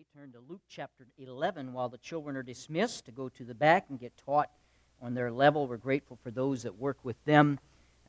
today, turn to Luke chapter 11 while the children are dismissed to go to the back and get taught on their level. We're grateful for those that work with them,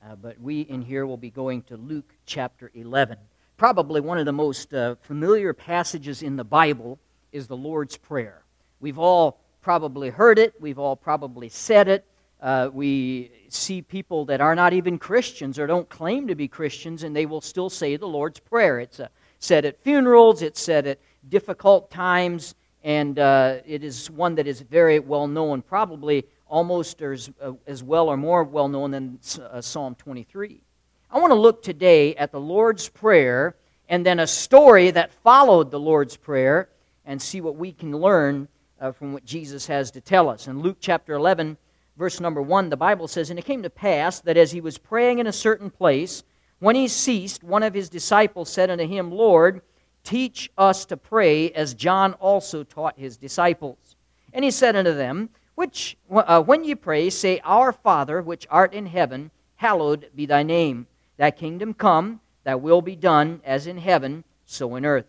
uh, but we in here will be going to Luke chapter 11. Probably one of the most uh, familiar passages in the Bible is the Lord's Prayer. We've all probably heard it, we've all probably said it. Uh, we see people that are not even Christians or don't claim to be Christians, and they will still say the Lord's Prayer. It's uh, said at funerals, it's said at difficult times, and uh, it is one that is very well known, probably almost as, uh, as well or more well known than uh, Psalm 23. I want to look today at the Lord's Prayer and then a story that followed the Lord's Prayer and see what we can learn uh, from what Jesus has to tell us. In Luke chapter 11, verse number 1, the Bible says, And it came to pass that as he was praying in a certain place, when he ceased, one of his disciples said unto him, Lord, teach us to pray as John also taught his disciples. And he said unto them, which, uh, When ye pray, say, Our Father, which art in heaven, hallowed be thy name. Thy kingdom come, thy will be done, as in heaven, so in earth.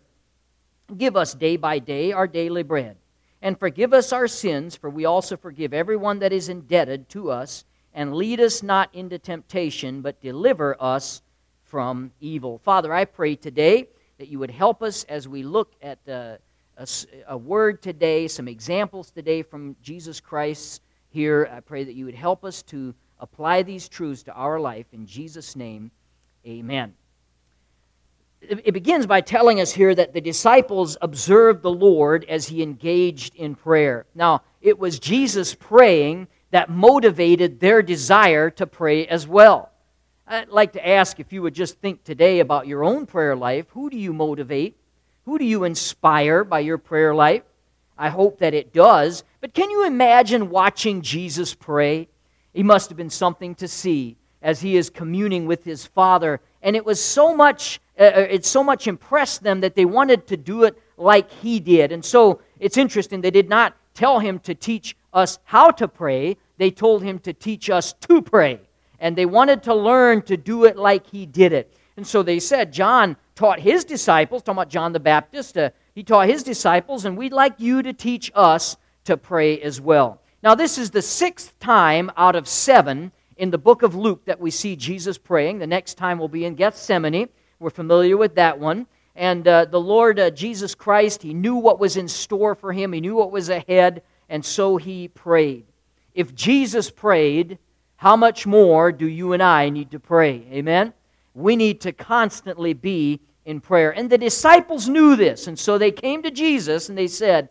Give us day by day our daily bread and forgive us our sins, for we also forgive everyone that is indebted to us. And lead us not into temptation, but deliver us from evil. Father, I pray today that you would help us as we look at uh, a, a, word today, some examples today from Jesus Christ here. I pray that you would help us to apply these truths to our life. In Jesus' name, amen it begins by telling us here that the disciples observed the Lord as he engaged in prayer. Now, it was Jesus praying that motivated their desire to pray as well. I'd like to ask if you would just think today about your own prayer life. Who do you motivate? Who do you inspire by your prayer life? I hope that it does. But can you imagine watching Jesus pray? He must have been something to see as he is communing with his Father. And it was so much uh, uh, it so much impressed them that they wanted to do it like he did. And so it's interesting, they did not tell him to teach us how to pray, they told him to teach us to pray. And they wanted to learn to do it like he did it. And so they said, John taught his disciples, talking about John the Baptist, uh, he taught his disciples, and we'd like you to teach us to pray as well. Now, this is the sixth time out of seven in the book of Luke that we see Jesus praying. The next time will be in Gethsemane. We're familiar with that one. And uh, the Lord uh, Jesus Christ, he knew what was in store for him, he knew what was ahead, and so he prayed. If Jesus prayed, how much more do you and I need to pray? Amen? We need to constantly be in prayer. And the disciples knew this, and so they came to Jesus and they said,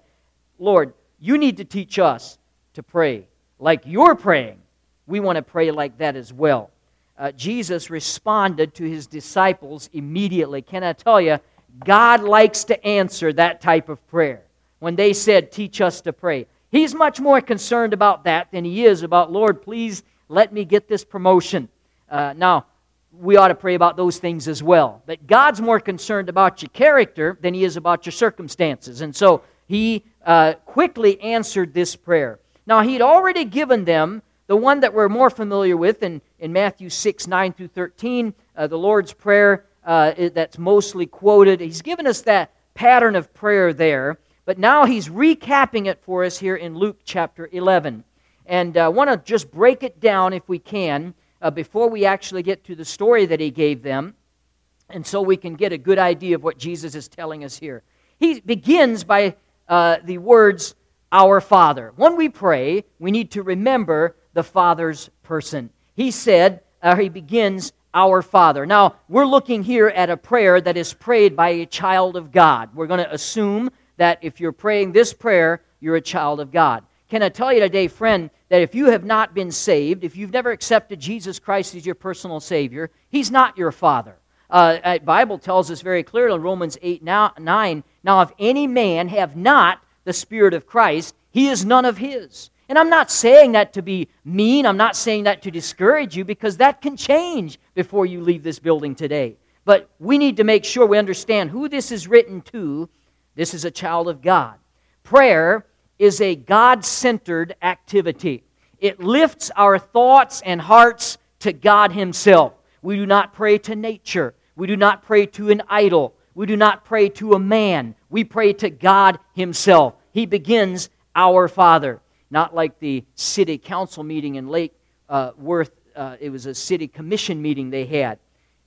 Lord, you need to teach us to pray like you're praying. We want to pray like that as well uh, Jesus responded to his disciples immediately. Can I tell you, God likes to answer that type of prayer. When they said, Teach us to pray, He's much more concerned about that than He is about, Lord, please let me get this promotion. Uh, now, we ought to pray about those things as well. But God's more concerned about your character than He is about your circumstances. And so He uh, quickly answered this prayer. Now, He'd already given them the one that we're more familiar with in, in Matthew 6, 9 through 13, uh, the Lord's Prayer uh, that's mostly quoted. He's given us that pattern of prayer there, but now he's recapping it for us here in Luke chapter 11. And I uh, want to just break it down if we can uh, before we actually get to the story that he gave them, and so we can get a good idea of what Jesus is telling us here. He begins by uh, the words, Our Father. When we pray, we need to remember the Father's person. He said, uh, he begins, Our Father. Now, we're looking here at a prayer that is prayed by a child of God. We're going to assume that if you're praying this prayer, you're a child of God. Can I tell you today, friend, that if you have not been saved, if you've never accepted Jesus Christ as your personal Savior, He's not your Father. Uh, uh Bible tells us very clearly in Romans 8 now, 9, Now if any man have not the Spirit of Christ, he is none of his. And I'm not saying that to be mean, I'm not saying that to discourage you because that can change before you leave this building today. But we need to make sure we understand who this is written to. This is a child of God. Prayer is a God centered activity, it lifts our thoughts and hearts to God Himself. We do not pray to nature, we do not pray to an idol, we do not pray to a man. We pray to God Himself. He begins, Our Father. Not like the city council meeting in Lake uh, Worth, uh, it was a city commission meeting they had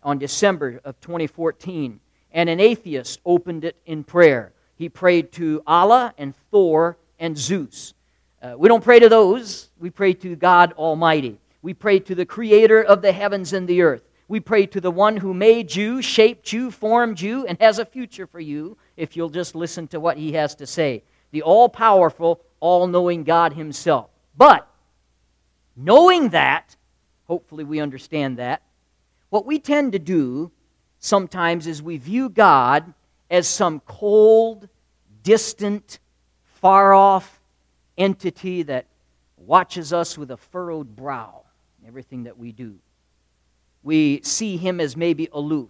on December of 2014. And an atheist opened it in prayer. He prayed to Allah and Thor and Zeus. Uh, we don't pray to those, we pray to God Almighty. We pray to the Creator of the heavens and the earth. We pray to the one who made you, shaped you, formed you, and has a future for you if you'll just listen to what he has to say. The all powerful, all knowing God himself. But, knowing that, hopefully we understand that, what we tend to do sometimes is we view God as some cold, distant, far off entity that watches us with a furrowed brow, everything that we do. We see him as maybe aloof.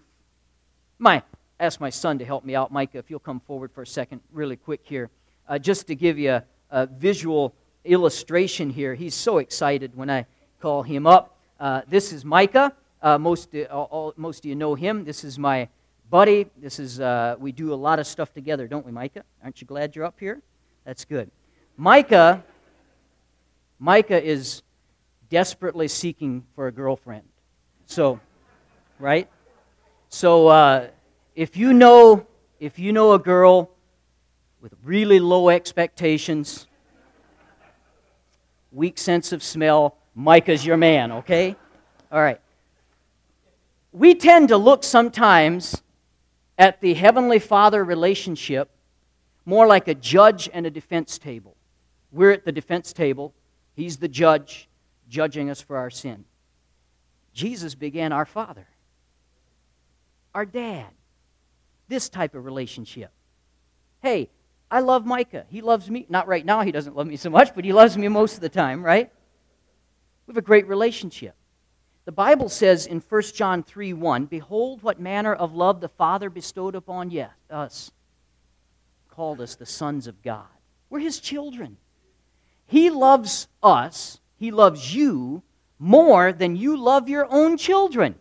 My, ask my son to help me out, Micah, if you'll come forward for a second, really quick here, uh, just to give you a, a, visual illustration here. He's so excited when I call him up. Uh, this is Micah. Uh, most, uh, all, most of you know him. This is my buddy. This is uh, we do a lot of stuff together, don't we, Micah? Aren't you glad you're up here? That's good. Micah, Micah is desperately seeking for a girlfriend. So, right? So, uh, if you know if you know a girl with really low expectations, weak sense of smell, Micah's your man, okay? All right. We tend to look sometimes at the Heavenly Father relationship more like a judge and a defense table. We're at the defense table, He's the judge, judging us for our sin. Jesus began our Father, our dad. This type of relationship. Hey, I love Micah. He loves me. Not right now, he doesn't love me so much, but he loves me most of the time, right? We have a great relationship. The Bible says in 1 John 3 1, Behold, what manner of love the Father bestowed upon us, called us the sons of God. We're his children. He loves us, he loves you more than you love your own children.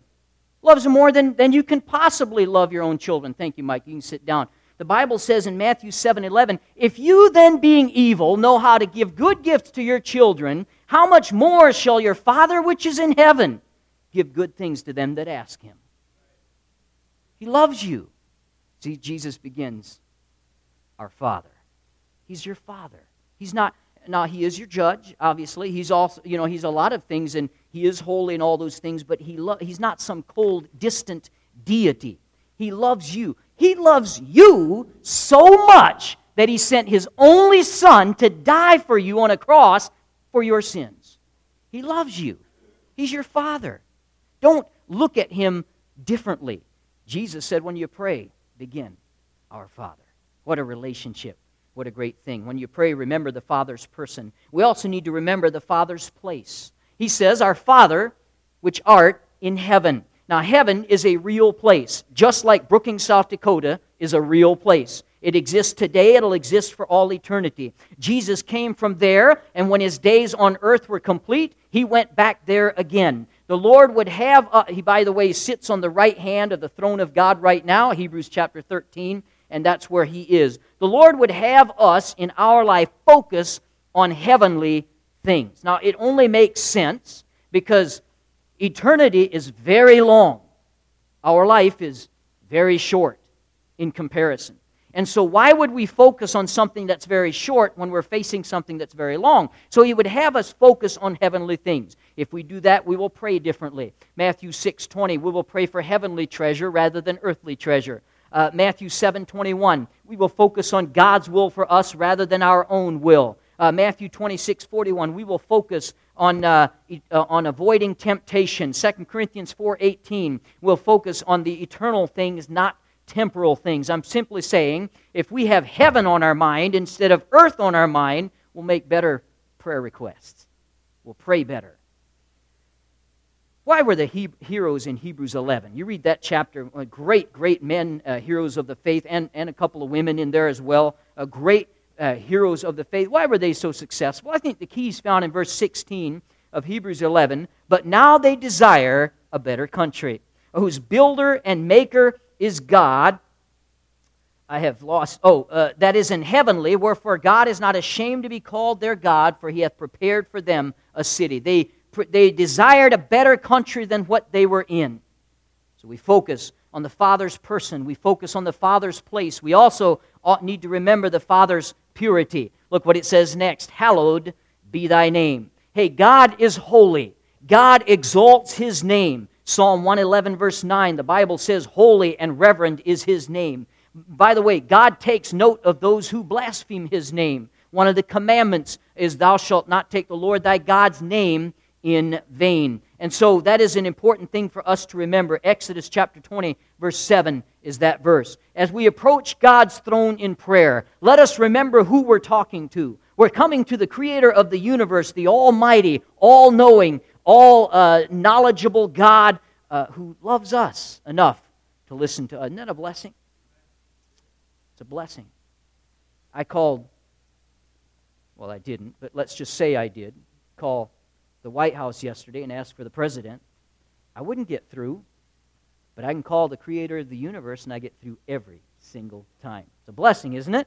Loves more than, than you can possibly love your own children. Thank you, Mike. You can sit down. The Bible says in Matthew 7 11, If you then, being evil, know how to give good gifts to your children, how much more shall your Father which is in heaven give good things to them that ask him? He loves you. See, Jesus begins, Our Father. He's your Father. He's not, now he is your judge obviously. He's also you know he's a lot of things and he is holy and all those things but he lo- he's not some cold distant deity. He loves you. He loves you so much that he sent his only son to die for you on a cross for your sins. He loves you. He's your father. Don't look at him differently. Jesus said when you pray begin our father what a relationship what a great thing. When you pray, remember the Father's person. We also need to remember the Father's place. He says, Our Father, which art in heaven. Now, heaven is a real place, just like Brookings, South Dakota is a real place. It exists today, it'll exist for all eternity. Jesus came from there, and when his days on earth were complete, he went back there again. The Lord would have, uh, he, by the way, sits on the right hand of the throne of God right now, Hebrews chapter 13 and that's where He is. The Lord would have us in our life focus on heavenly things. Now, it only makes sense because eternity is very long, our life is very short in comparison. And so, why would we focus on something that's very short when we're facing something that's very long? So, He would have us focus on heavenly things. If we do that, we will pray differently. Matthew 6 20, we will pray for heavenly treasure rather than earthly treasure uh, Matthew 7 21. We will focus on God's will for us rather than our own will. Uh, Matthew 26 41. We will focus on, uh, uh, on avoiding temptation. 2 Corinthians 4 18. We'll focus on the eternal things, not temporal things. I'm simply saying if we have heaven on our mind instead of earth on our mind, we'll make better prayer requests. We'll pray better. Why were the he- heroes in Hebrews 11? You read that chapter, uh, great, great men, uh, heroes of the faith, and, and a couple of women in there as well, uh, great uh, heroes of the faith. Why were they so successful? I think the key is found in verse 16 of Hebrews 11. But now they desire a better country, whose builder and maker is God. I have lost. Oh, uh, that is in heavenly, wherefore God is not ashamed to be called their God, for he hath prepared for them a city. They, they desired a better country than what they were in. So we focus on the Father's person, we focus on the Father's place. We also ought, need to remember the Father's purity. Look what it says next Hallowed be thy name. Hey, God is holy, God exalts his name. Psalm 111, verse 9, the Bible says, Holy and reverend is his name. By the way, God takes note of those who blaspheme his name. One of the commandments is, Thou shalt not take the Lord thy God's name in vain. And so that is an important thing for us to remember. Exodus chapter 20, verse 7 is that verse. As we approach God's throne in prayer, let us remember who we're talking to. We're coming to the creator of the universe, the almighty, all knowing, all uh, knowledgeable God uh, who loves us enough to listen to us. Isn't that a blessing? It's a blessing. I called, well, I didn't, but let's just say I did, call the White House yesterday and ask for the president. I wouldn't get through, but I can call the creator of the universe and I get through every single time. It's a blessing, isn't it?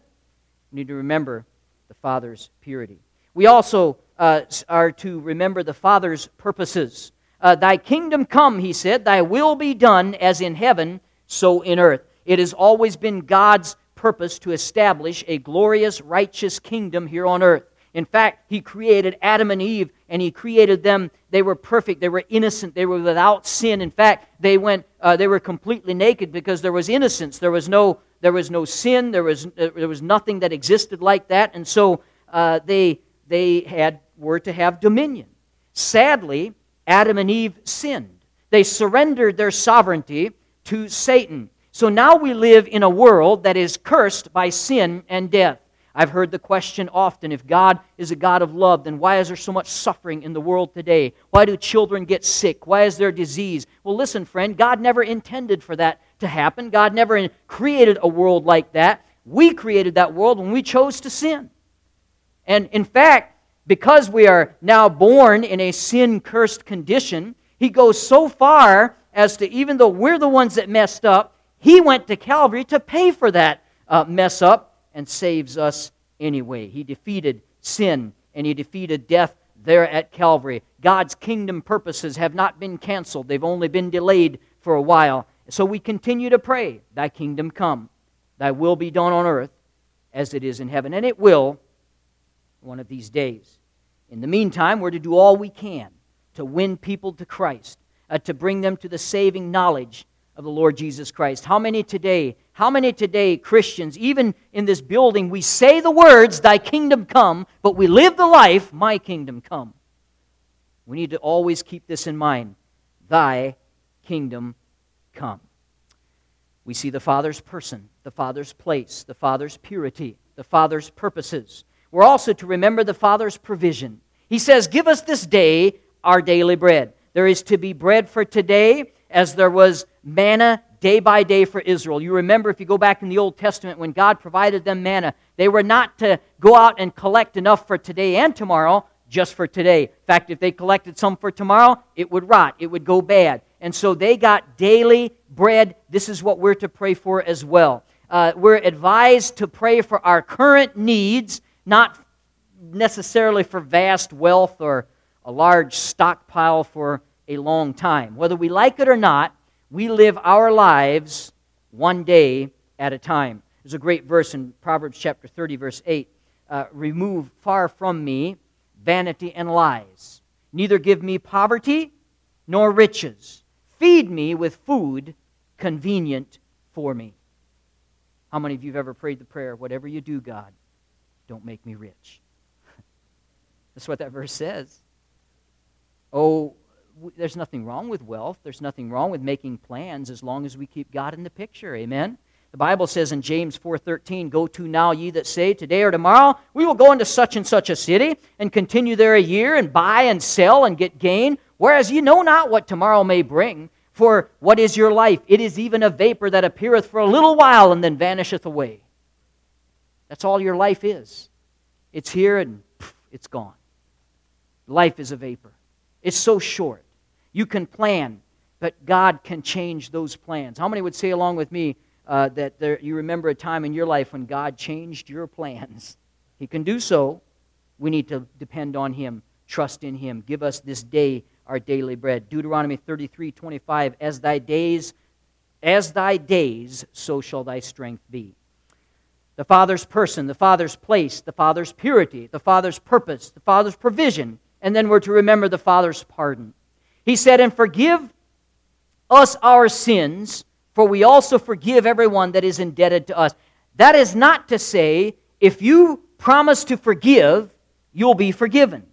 We need to remember the Father's purity. We also uh, are to remember the Father's purposes. Uh, thy kingdom come, he said, thy will be done as in heaven, so in earth. It has always been God's purpose to establish a glorious, righteous kingdom here on earth. In fact, He created Adam and Eve, and He created them. They were perfect. They were innocent. They were without sin. In fact, they went. Uh, they were completely naked because there was innocence. There was no. There was no sin. There was. There was nothing that existed like that. And so uh, they they had were to have dominion. Sadly, Adam and Eve sinned. They surrendered their sovereignty to Satan. So now we live in a world that is cursed by sin and death. I've heard the question often if God is a God of love, then why is there so much suffering in the world today? Why do children get sick? Why is there disease? Well, listen, friend, God never intended for that to happen. God never created a world like that. We created that world when we chose to sin. And in fact, because we are now born in a sin cursed condition, He goes so far as to, even though we're the ones that messed up, he went to Calvary to pay for that uh, mess up and saves us anyway. He defeated sin and he defeated death there at Calvary. God's kingdom purposes have not been canceled, they've only been delayed for a while. So we continue to pray, Thy kingdom come, Thy will be done on earth as it is in heaven. And it will one of these days. In the meantime, we're to do all we can to win people to Christ, uh, to bring them to the saving knowledge of the Lord Jesus Christ. How many today, how many today Christians, even in this building, we say the words, Thy kingdom come, but we live the life, My kingdom come. We need to always keep this in mind. Thy kingdom come. We see the Father's person, the Father's place, the Father's purity, the Father's purposes. We're also to remember the Father's provision. He says, Give us this day our daily bread. There is to be bread for today as there was manna day by day for Israel. You remember if you go back in the Old Testament when God provided them manna, they were not to go out and collect enough for today and tomorrow, just for today. In fact, if they collected some for tomorrow, it would rot, it would go bad. And so they got daily bread. This is what we're to pray for as well. Uh, we're advised to pray for our current needs, not necessarily for vast wealth or a large stockpile for a long time. Whether we like it or not, we live our lives one day at a time. There's a great verse in Proverbs chapter 30, verse 8 uh, Remove far from me vanity and lies. Neither give me poverty nor riches. Feed me with food convenient for me. How many of you have ever prayed the prayer, Whatever you do, God, don't make me rich? That's what that verse says. Oh, there's nothing wrong with wealth. There's nothing wrong with making plans as long as we keep God in the picture. Amen. The Bible says in James 4:13, "Go to now ye that say, today or tomorrow we will go into such and such a city and continue there a year and buy and sell and get gain, whereas ye know not what tomorrow may bring. For what is your life? It is even a vapor that appeareth for a little while and then vanisheth away." That's all your life is. It's here and pff, it's gone. Life is a vapor. It's so short. You can plan, but God can change those plans. How many would say along with me, uh, that there, you remember a time in your life when God changed your plans. He can do so. We need to depend on Him, trust in Him. Give us this day our daily bread. Deuteronomy 33 25, as thy days, as thy days, so shall thy strength be. The Father's person, the Father's place, the Father's purity, the Father's purpose, the Father's provision, and then we're to remember the Father's pardon. He said, And forgive us our sins, for we also forgive everyone that is indebted to us. That is not to say, if you promise to forgive, you'll be forgiven.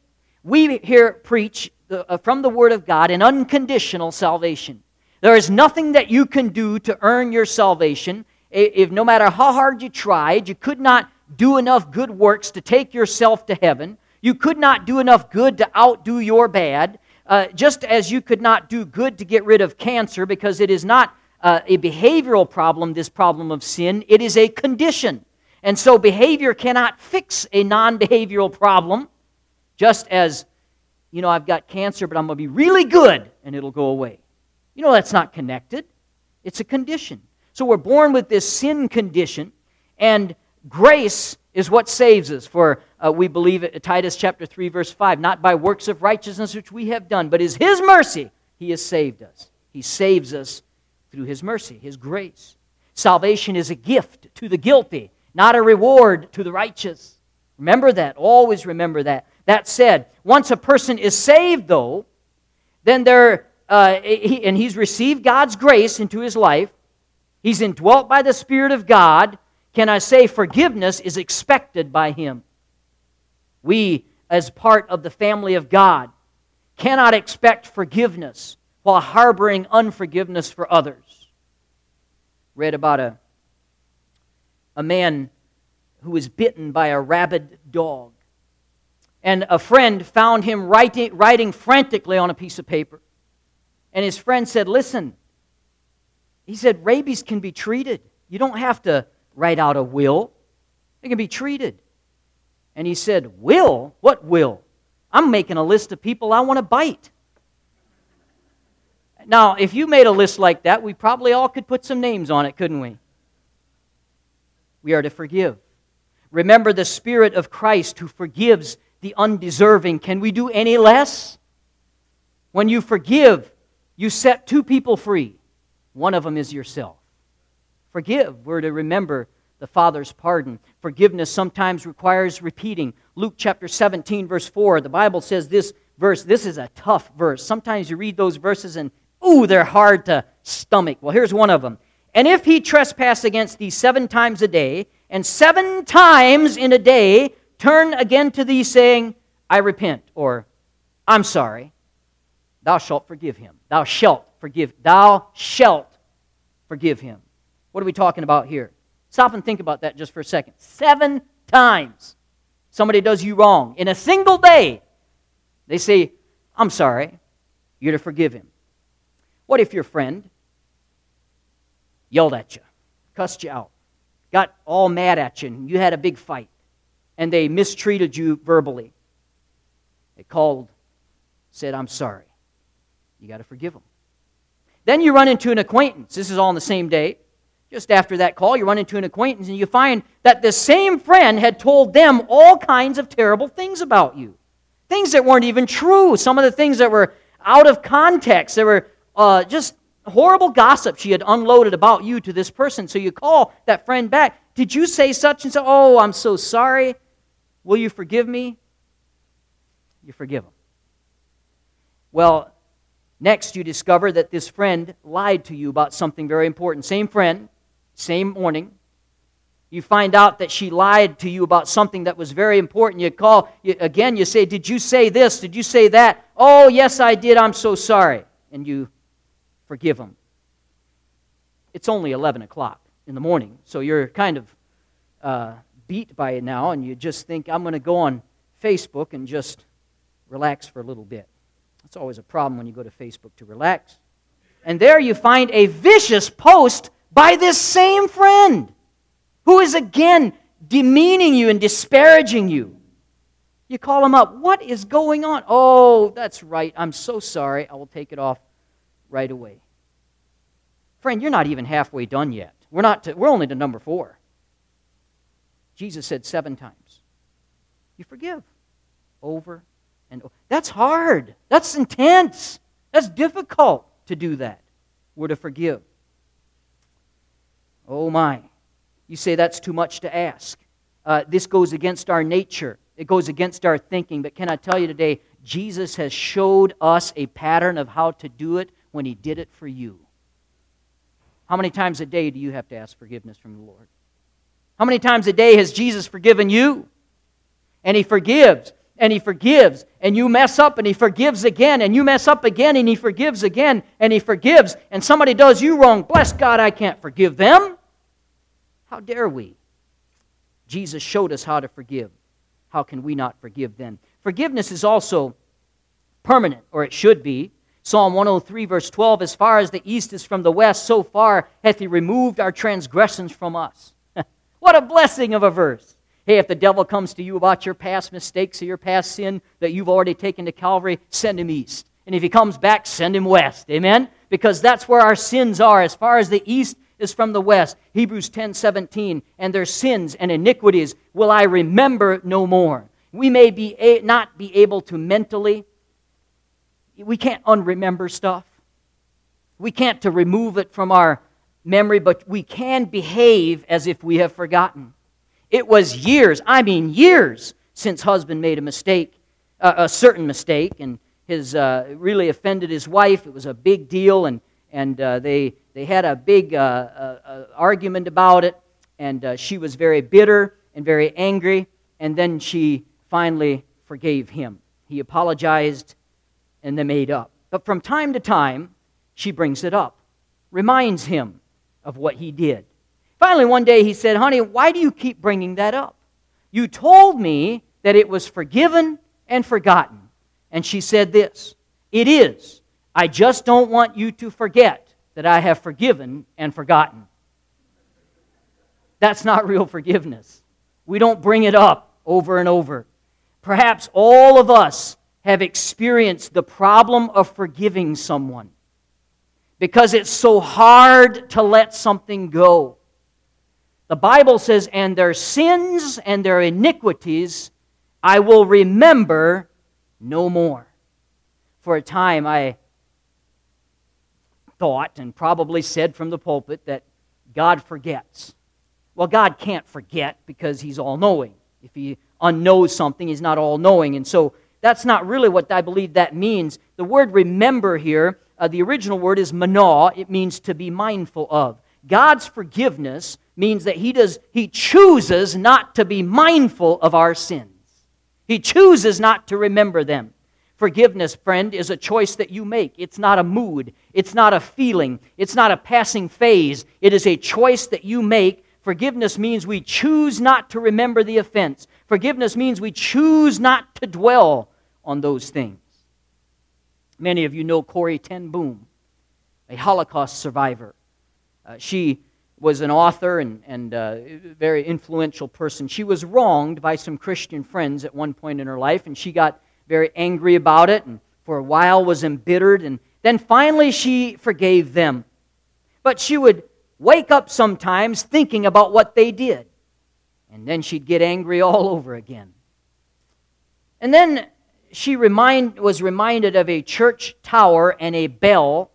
We here preach the, uh, from the Word of God an unconditional salvation. There is nothing that you can do to earn your salvation. If no matter how hard you tried, you could not do enough good works to take yourself to heaven. You could not do enough good to outdo your bad. Uh, just as you could not do good to get rid of cancer because it is not uh, a behavioral problem, this problem of sin, it is a condition. And so behavior cannot fix a non behavioral problem, just as, you know, I've got cancer, but I'm going to be really good and it'll go away. You know, that's not connected, it's a condition. So we're born with this sin condition, and grace is what saves us. For uh, we believe it, Titus chapter 3, verse 5, not by works of righteousness which we have done, but is His mercy He has saved us. He saves us through His mercy, His grace. Salvation is a gift to the guilty, not a reward to the righteous. Remember that. Always remember that. That said, once a person is saved, though, then there, uh, he, and he's received God's grace into his life, he's indwelt by the Spirit of God, can I say forgiveness is expected by him? We, as part of the family of God, cannot expect forgiveness while harboring unforgiveness for others. Read about a, a man who was bitten by a rabid dog. And a friend found him writing, writing frantically on a piece of paper. And his friend said, Listen, he said, rabies can be treated. You don't have to write out a will, it can be treated. And he said, Will? What will? I'm making a list of people I want to bite. Now, if you made a list like that, we probably all could put some names on it, couldn't we? We are to forgive. Remember the Spirit of Christ who forgives the undeserving. Can we do any less? When you forgive, you set two people free. One of them is yourself. Forgive. We're to remember the Father's pardon. Forgiveness sometimes requires repeating. Luke chapter 17, verse 4, the Bible says this verse, this is a tough verse. Sometimes you read those verses and, ooh, they're hard to stomach. Well, here's one of them. And if he trespass against thee seven times a day, and seven times in a day turn again to thee, saying, I repent, or I'm sorry, thou shalt forgive him. Thou shalt forgive. Thou shalt forgive him. What are we talking about here? Stop and think about that just for a second. Seven times somebody does you wrong in a single day. They say, I'm sorry. You're to forgive him. What if your friend yelled at you, cussed you out, got all mad at you, and you had a big fight, and they mistreated you verbally? They called, said, I'm sorry. You got to forgive them. Then you run into an acquaintance. This is all on the same day. Just after that call, you run into an acquaintance and you find that the same friend had told them all kinds of terrible things about you. Things that weren't even true. Some of the things that were out of context. There were uh, just horrible gossip she had unloaded about you to this person. So you call that friend back. Did you say such and so? Oh, I'm so sorry. Will you forgive me? You forgive them. Well, next you discover that this friend lied to you about something very important. Same friend, same morning, you find out that she lied to you about something that was very important. You call, you, again, you say, Did you say this? Did you say that? Oh, yes, I did. I'm so sorry. And you forgive them. It's only 11 o'clock in the morning, so you're kind of uh, beat by it now, and you just think, I'm going to go on Facebook and just relax for a little bit. That's always a problem when you go to Facebook to relax. And there you find a vicious post by this same friend who is again demeaning you and disparaging you. You call him up. What is going on? Oh, that's right. I'm so sorry. I will take it off right away. Friend, you're not even halfway done yet. We're, not to, we're only to number four. Jesus said seven times, You forgive over and over. That's hard. That's intense. That's difficult to do that. We're to forgive. Oh my. You say that's too much to ask. Uh, this goes against our nature, it goes against our thinking. But can I tell you today, Jesus has showed us a pattern of how to do it when He did it for you. How many times a day do you have to ask forgiveness from the Lord? How many times a day has Jesus forgiven you? And He forgives, and He forgives, and you mess up, and He forgives again, and you mess up again, and He forgives again, and He forgives, and somebody does you wrong. Bless God, I can't forgive them. How dare we? Jesus showed us how to forgive. How can we not forgive then? Forgiveness is also permanent, or it should be. Psalm 103, verse 12 As far as the east is from the west, so far hath he removed our transgressions from us. what a blessing of a verse. Hey, if the devil comes to you about your past mistakes or your past sin that you've already taken to Calvary, send him east. And if he comes back, send him west. Amen? Because that's where our sins are. As far as the east is from the west. Hebrews 10 17. And their sins and iniquities will I remember no more. We may be a, not be able to mentally, we can't unremember stuff. We can't to remove it from our memory, but we can behave as if we have forgotten. It was years, I mean years, since husband made a mistake, uh, a certain mistake, and his uh, really offended his wife. It was a big deal, and and uh, they they had a big uh, uh, uh argument about it, and she was very bitter and very angry, and then she finally forgave him. He apologized, and they made up. But from time to time, she brings it up, reminds him of what he did. Finally, one day he said, Honey, why do you keep bringing that up? You told me that it was forgiven and forgotten. And she said this It is. I just don't want you to forget that I have forgiven and forgotten. That's not real forgiveness. We don't bring it up over and over. Perhaps all of us have experienced the problem of forgiving someone because it's so hard to let something go. The Bible says, And their sins and their iniquities I will remember no more. For a time, I thought and probably said from the pulpit that God forgets. Well, God can't forget because He's all knowing. If He unknows something, He's not all knowing. And so that's not really what I believe that means. The word remember here, uh, the original word is manah, it means to be mindful of. God's forgiveness means that he does he chooses not to be mindful of our sins. He chooses not to remember them. Forgiveness, friend, is a choice that you make. It's not a mood. It's not a feeling. It's not a passing phase. It is a choice that you make. Forgiveness means we choose not to remember the offense. Forgiveness means we choose not to dwell on those things. Many of you know Corrie Ten Boom, a Holocaust survivor. Uh, she was an author and, and uh, very influential person. She was wronged by some Christian friends at one point in her life, and she got very angry about it, and for a while was embittered, and then finally she forgave them. But she would wake up sometimes thinking about what they did, and then she'd get angry all over again. And then she remind, was reminded of a church tower and a bell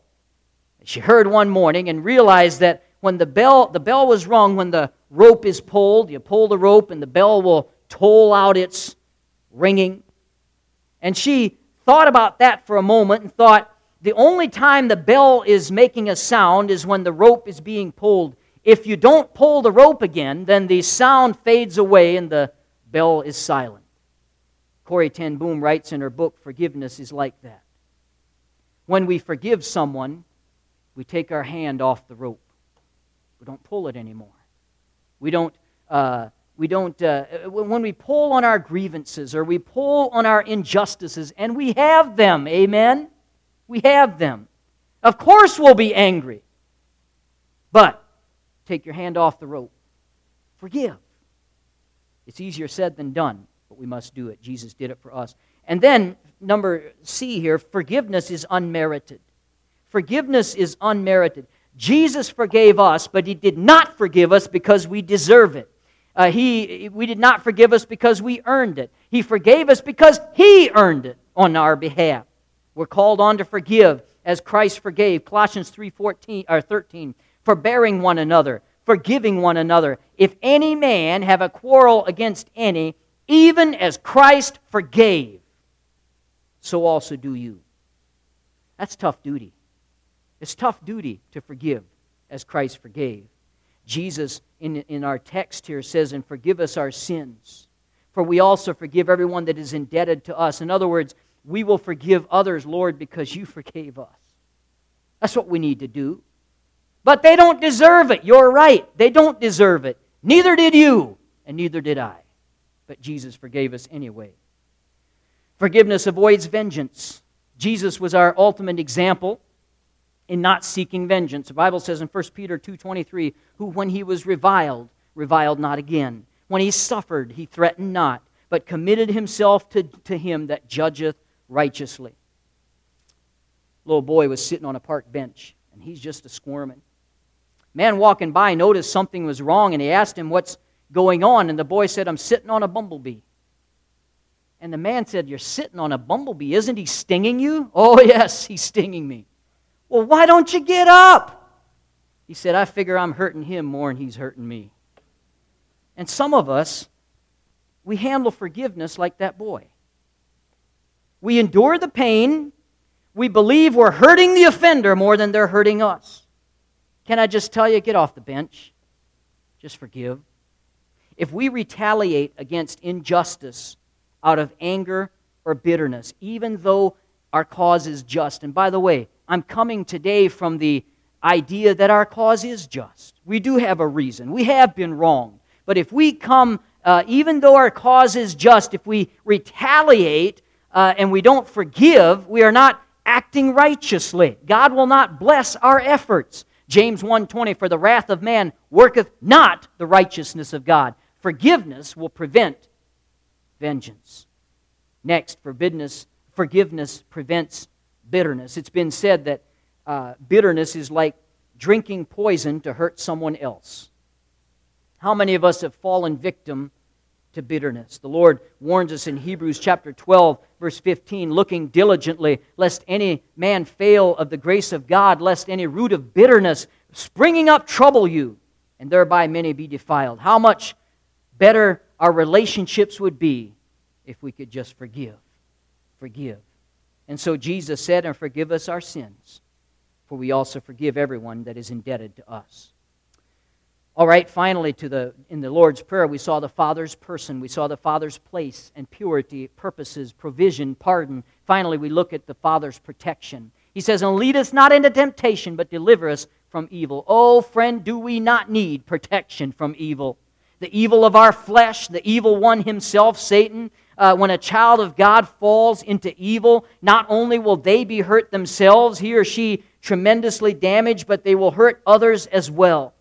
she heard one morning and realized that when the bell the bell was rung when the rope is pulled you pull the rope and the bell will toll out its ringing and she thought about that for a moment and thought, the only time the bell is making a sound is when the rope is being pulled. If you don't pull the rope again, then the sound fades away and the bell is silent. Corrie Ten Boom writes in her book, Forgiveness is like that. When we forgive someone, we take our hand off the rope. We don't pull it anymore. We don't uh, we don't, uh, when we pull on our grievances or we pull on our injustices, and we have them, amen? We have them. Of course we'll be angry. But take your hand off the rope. Forgive. It's easier said than done, but we must do it. Jesus did it for us. And then, number C here forgiveness is unmerited. Forgiveness is unmerited. Jesus forgave us, but He did not forgive us because we deserve it. Uh, he, we did not forgive us because we earned it. He forgave us because He earned it on our behalf. We're called on to forgive as Christ forgave. Colossians 3 14, or 13, forbearing one another, forgiving one another. If any man have a quarrel against any, even as Christ forgave, so also do you. That's tough duty. It's tough duty to forgive as Christ forgave. Jesus, in, in our text here, says, And forgive us our sins, for we also forgive everyone that is indebted to us. In other words, we will forgive others, Lord, because you forgave us. That's what we need to do. But they don't deserve it. You're right. They don't deserve it. Neither did you, and neither did I. But Jesus forgave us anyway. Forgiveness avoids vengeance. Jesus was our ultimate example in not seeking vengeance. The Bible says in 1 Peter 2:23, who when he was reviled, reviled not again. When he suffered, he threatened not, but committed himself to, to him that judgeth righteously. Little boy was sitting on a park bench, and he's just a squirming. Man walking by noticed something was wrong, and he asked him what's going on, and the boy said, I'm sitting on a bumblebee. And the man said, You're sitting on a bumblebee. Isn't he stinging you? Oh, yes, he's stinging me. Well, why don't you get up? He said, I figure I'm hurting him more than he's hurting me. And some of us, we handle forgiveness like that boy. We endure the pain. We believe we're hurting the offender more than they're hurting us. Can I just tell you, get off the bench? Just forgive. If we retaliate against injustice out of anger or bitterness, even though our cause is just, and by the way, I'm coming today from the idea that our cause is just. We do have a reason. We have been wrong. But if we come, uh, even though our cause is just, if we retaliate uh, and we don't forgive, we are not acting righteously. God will not bless our efforts. James 1:20 for the wrath of man worketh not the righteousness of God. Forgiveness will prevent vengeance. Next, forgiveness, forgiveness prevents bitterness. It's been said that uh, bitterness is like drinking poison to hurt someone else. How many of us have fallen victim to bitterness? The Lord warns us in Hebrews chapter 12, verse 15 looking diligently, lest any man fail of the grace of God, lest any root of bitterness springing up trouble you, and thereby many be defiled. How much better our relationships would be if we could just forgive. Forgive. And so Jesus said, And forgive us our sins, for we also forgive everyone that is indebted to us. All right, finally, to the, in the Lord's Prayer, we saw the Father's person, we saw the Father's place and purity, purposes, provision, pardon. Finally, we look at the Father's protection. He says, And lead us not into temptation, but deliver us from evil. Oh, friend, do we not need protection from evil? The evil of our flesh, the evil one himself, Satan, uh, when a child of God falls into evil, not only will they be hurt themselves, he or she tremendously damaged, but they will hurt others as well.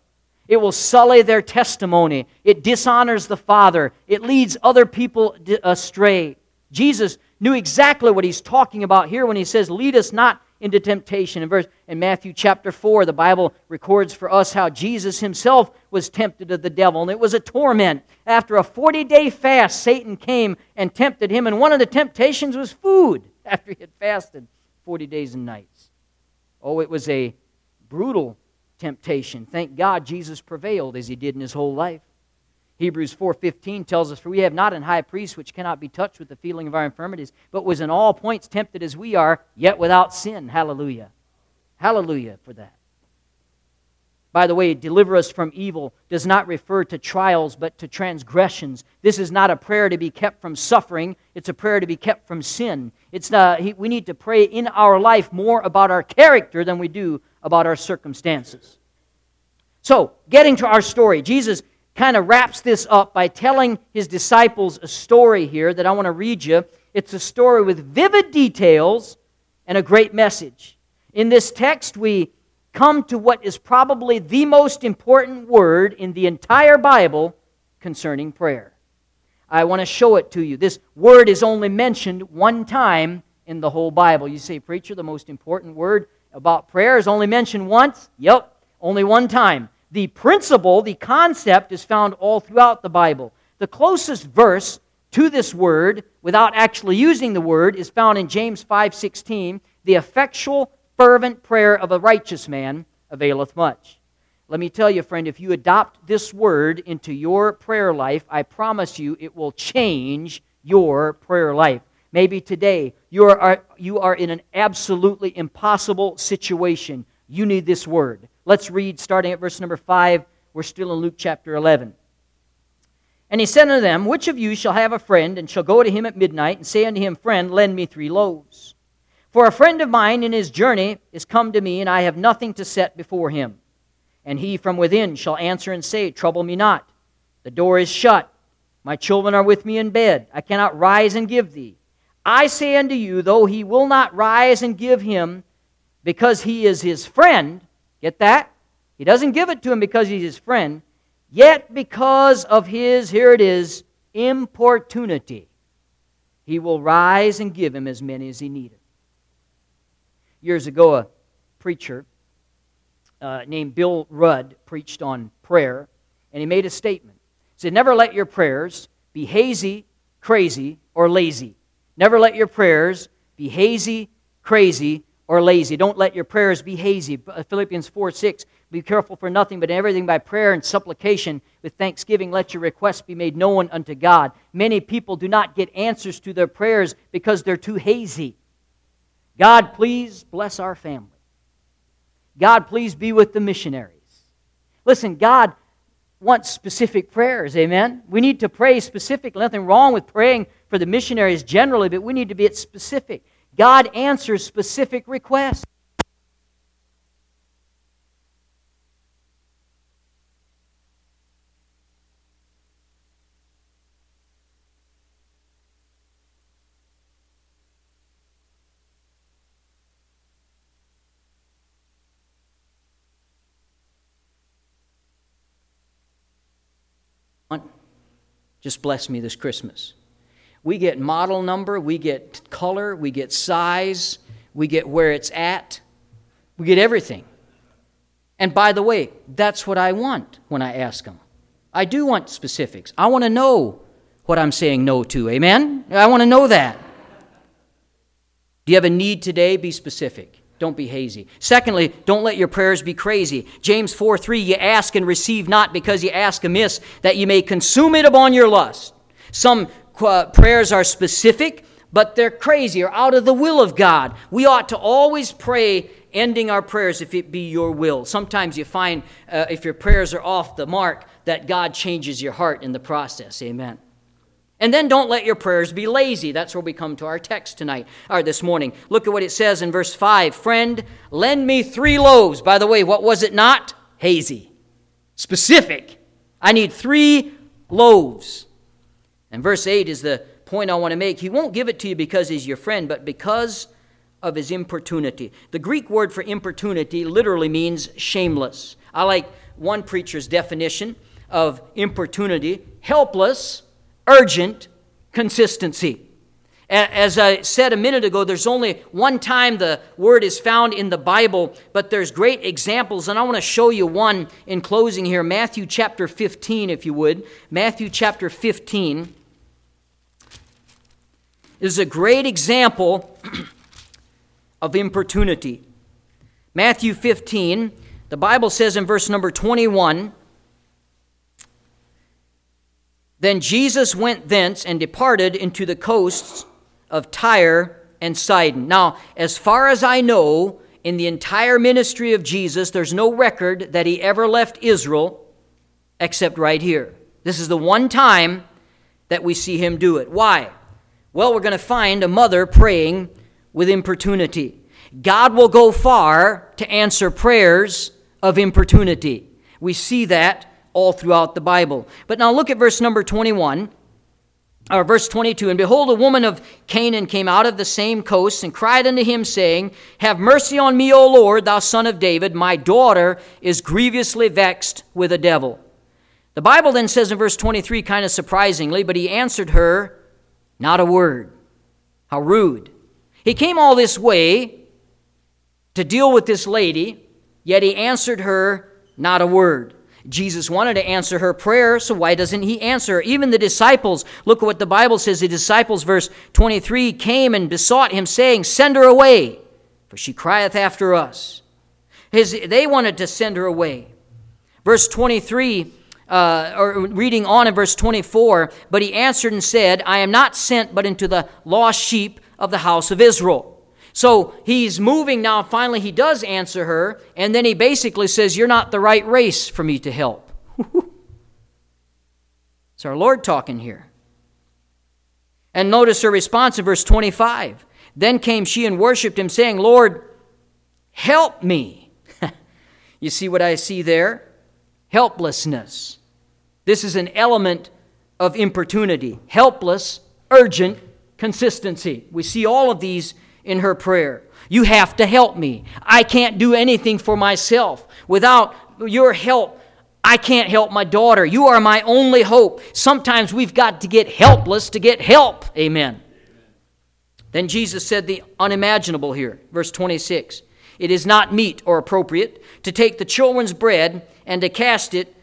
It will sully their testimony. It dishonors the Father. It leads other people astray. Jesus knew exactly what he's talking about here when he says, Lead us not into temptation. In verse in Matthew chapter 4, the Bible records for us how Jesus himself was tempted of the devil, and it was a torment. After a 40-day fast, Satan came and tempted him, and one of the temptations was food after he had fasted 40 days and nights. Oh, it was a brutal temptation. Thank God Jesus prevailed as he did in his whole life. Hebrews 4:15 tells us for we have not an high priest which cannot be touched with the feeling of our infirmities but was in all points tempted as we are yet without sin. Hallelujah. Hallelujah for that. By the way deliver us from evil does not refer to trials but to transgressions. This is not a prayer to be kept from suffering. It's a prayer to be kept from sin. It's not, we need to pray in our life more about our character than we do about our circumstances. So getting to our story jesus kind of wraps this up by telling his disciples a story here that I want to read you. It's a story with vivid details and a great message. In this text, we come to what is probably the most important word in the entire Bible concerning prayer. I want to show it to you. This word is only mentioned one time in the whole Bible. You say, Preacher, the most important word about prayer is only mentioned once? Yep. only one time. The principle, the concept, is found all throughout the Bible. The closest verse to this word, without actually using the word, is found in James 5:16. The effectual, fervent prayer of a righteous man availeth much. Let me tell you, friend, if you adopt this word into your prayer life, I promise you it will change your prayer life. Maybe today you are, you are in an absolutely impossible situation. You need this word. Let's read starting at verse number 5. We're still in Luke chapter 11. And he said unto them, Which of you shall have a friend, and shall go to him at midnight, and say unto him, Friend, lend me three loaves? For a friend of mine in his journey is come to me, and I have nothing to set before him. And he from within shall answer and say, Trouble me not. The door is shut. My children are with me in bed. I cannot rise and give thee. I say unto you, though he will not rise and give him because he is his friend, get that? He doesn't give it to him because he's his friend, yet because of his, here it is, importunity, he will rise and give him as many as he needeth. Years ago, a preacher uh, named Bill Rudd preached on prayer, and he made a statement. He said, Never let your prayers be hazy, crazy, or lazy. Never let your prayers be hazy, crazy, or lazy. Don't let your prayers be hazy. Uh, Philippians 4 6. Be careful for nothing, but everything by prayer and supplication with thanksgiving, let your requests be made known unto God. Many people do not get answers to their prayers because they're too hazy. God, please bless our family. God, please be with the missionaries. Listen, God wants specific prayers, amen? We need to pray specifically. Nothing wrong with praying for the missionaries generally, but we need to be specific. God answers specific requests. Just bless me this Christmas. We get model number, we get color, we get size, we get where it's at, we get everything. And by the way, that's what I want when I ask them. I do want specifics. I want to know what I'm saying no to. Amen? I want to know that. Do you have a need today? Be specific. Don't be hazy. Secondly, don't let your prayers be crazy. James 4 3, you ask and receive not because you ask amiss, that you may consume it upon your lust. Some prayers are specific, but they're crazy or out of the will of God. We ought to always pray ending our prayers if it be your will. Sometimes you find uh, if your prayers are off the mark that God changes your heart in the process. Amen. And then don't let your prayers be lazy. That's where we come to our text tonight, or this morning. Look at what it says in verse 5 Friend, lend me three loaves. By the way, what was it not? Hazy. Specific. I need three loaves. And verse 8 is the point I want to make. He won't give it to you because he's your friend, but because of his importunity. The Greek word for importunity literally means shameless. I like one preacher's definition of importunity helpless urgent consistency. As I said a minute ago, there's only one time the word is found in the Bible, but there's great examples, and I want to show you one in closing here. Matthew chapter 15, if you would. Matthew chapter 15 is a great example of importunity. Matthew 15, the Bible says in verse number 21 then Jesus went thence and departed into the coasts of Tyre and Sidon. Now, as far as I know, in the entire ministry of Jesus, there's no record that he ever left Israel except right here. This is the one time that we see him do it. Why? Well, we're going to find a mother praying with importunity. God will go far to answer prayers of importunity. We see that all throughout the Bible. But now look at verse number 21 or verse 22 and behold a woman of canaan came out of the same coast and cried unto him saying have mercy on me o lord thou son of david my daughter is grievously vexed with a devil the bible then says in verse 23 kind of surprisingly but he answered her not a word how rude he came all this way to deal with this lady yet he answered her Not a word. Jesus wanted to answer her prayer, so why doesn't he answer? Even the disciples, look at what the Bible says. The disciples, verse 23, came and besought him, saying, Send her away, for she crieth after us. His, they wanted to send her away. Verse 23, uh, or reading on in verse 24, but he answered and said, I am not sent but into the lost sheep of the house of Israel. So he's moving now. Finally, he does answer her, and then he basically says, You're not the right race for me to help. it's our Lord talking here. And notice her response in verse 25. Then came she and worshiped him, saying, Lord, help me. you see what I see there? Helplessness. This is an element of importunity. Helpless, urgent, consistency. We see all of these in her prayer. You have to help me. I can't do anything for myself. Without your help, I can't help my daughter. You are my only hope. Sometimes we've got to get helpless to get help. Amen. Then Jesus said the unimaginable here, verse 26. It is not meet or appropriate to take the children's bread and to cast it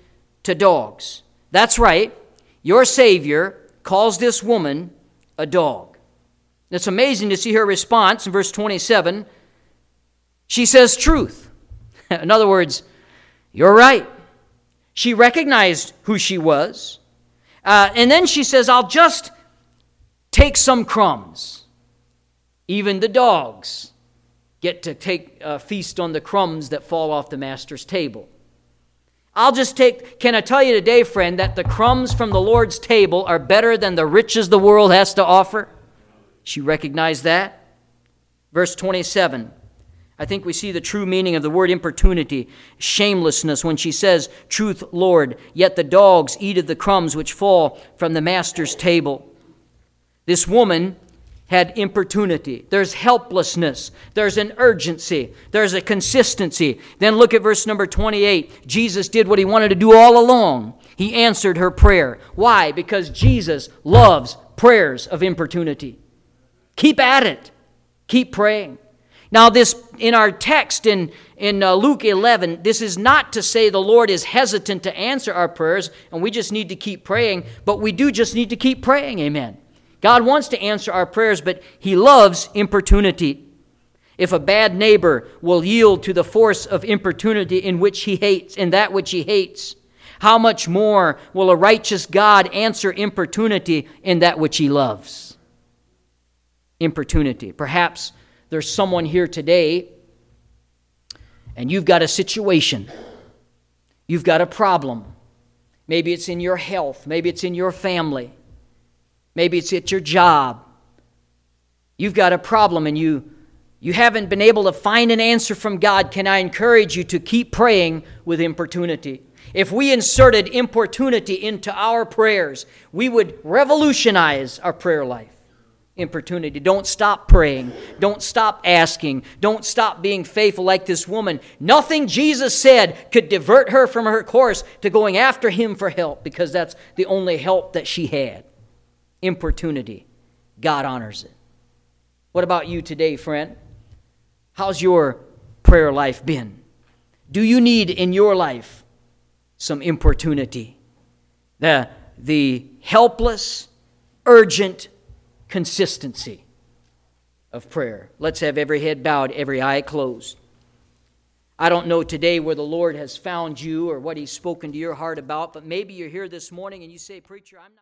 to dogs. That's right. Your Savior calls this woman a dog. It's amazing to see her response in verse 27. She says truth. in other words, you're right. She recognized who she was. Uh, and then she says, I'll just take some crumbs. Even the dogs get to take a feast on the crumbs that fall off the master's table. I'll just take, can I tell you today, friend, that the crumbs from the Lord's table are better than the riches the world has to offer? She recognized that. Verse 27. I think we see the true meaning of the word importunity, shamelessness, when she says, Truth, Lord, yet the dogs eat of the crumbs which fall from the master's table. This woman had importunity. There's helplessness. There's an urgency. There's a consistency. Then look at verse number 28. Jesus did what he wanted to do all along. He answered her prayer. Why? Because Jesus loves prayers of importunity. Keep at it. Keep praying. Now, this in our text in, in uh, Luke 11, this is not to say the Lord is hesitant to answer our prayers and we just need to keep praying, but we do just need to keep praying. Amen. God wants to answer our prayers, but He loves importunity. If a bad neighbor will yield to the force of importunity in which he hates, in that which he hates, how much more will a righteous God answer importunity in that which he loves? importunity. Perhaps there's someone here today and you've got a situation, you've got a problem. Maybe it's in your health, maybe it's in your family, maybe it's at your job. You've got a problem and you you haven't been able to find an answer from God. Can I encourage you to keep praying with importunity? If we inserted importunity into our prayers, we would revolutionize our prayer life importunity. Don't stop praying. Don't stop asking. Don't stop being faithful like this woman. Nothing Jesus said could divert her from her course to going after him for help because that's the only help that she had. Importunity. God honors it. What about you today, friend? How's your prayer life been? Do you need in your life some importunity? The, the helpless, urgent, consistency of prayer. Let's have every head bowed, every eye closed. I don't know today where the Lord has found you or what He's spoken to your heart about, but maybe you're here this morning and you say, Preacher, I'm not.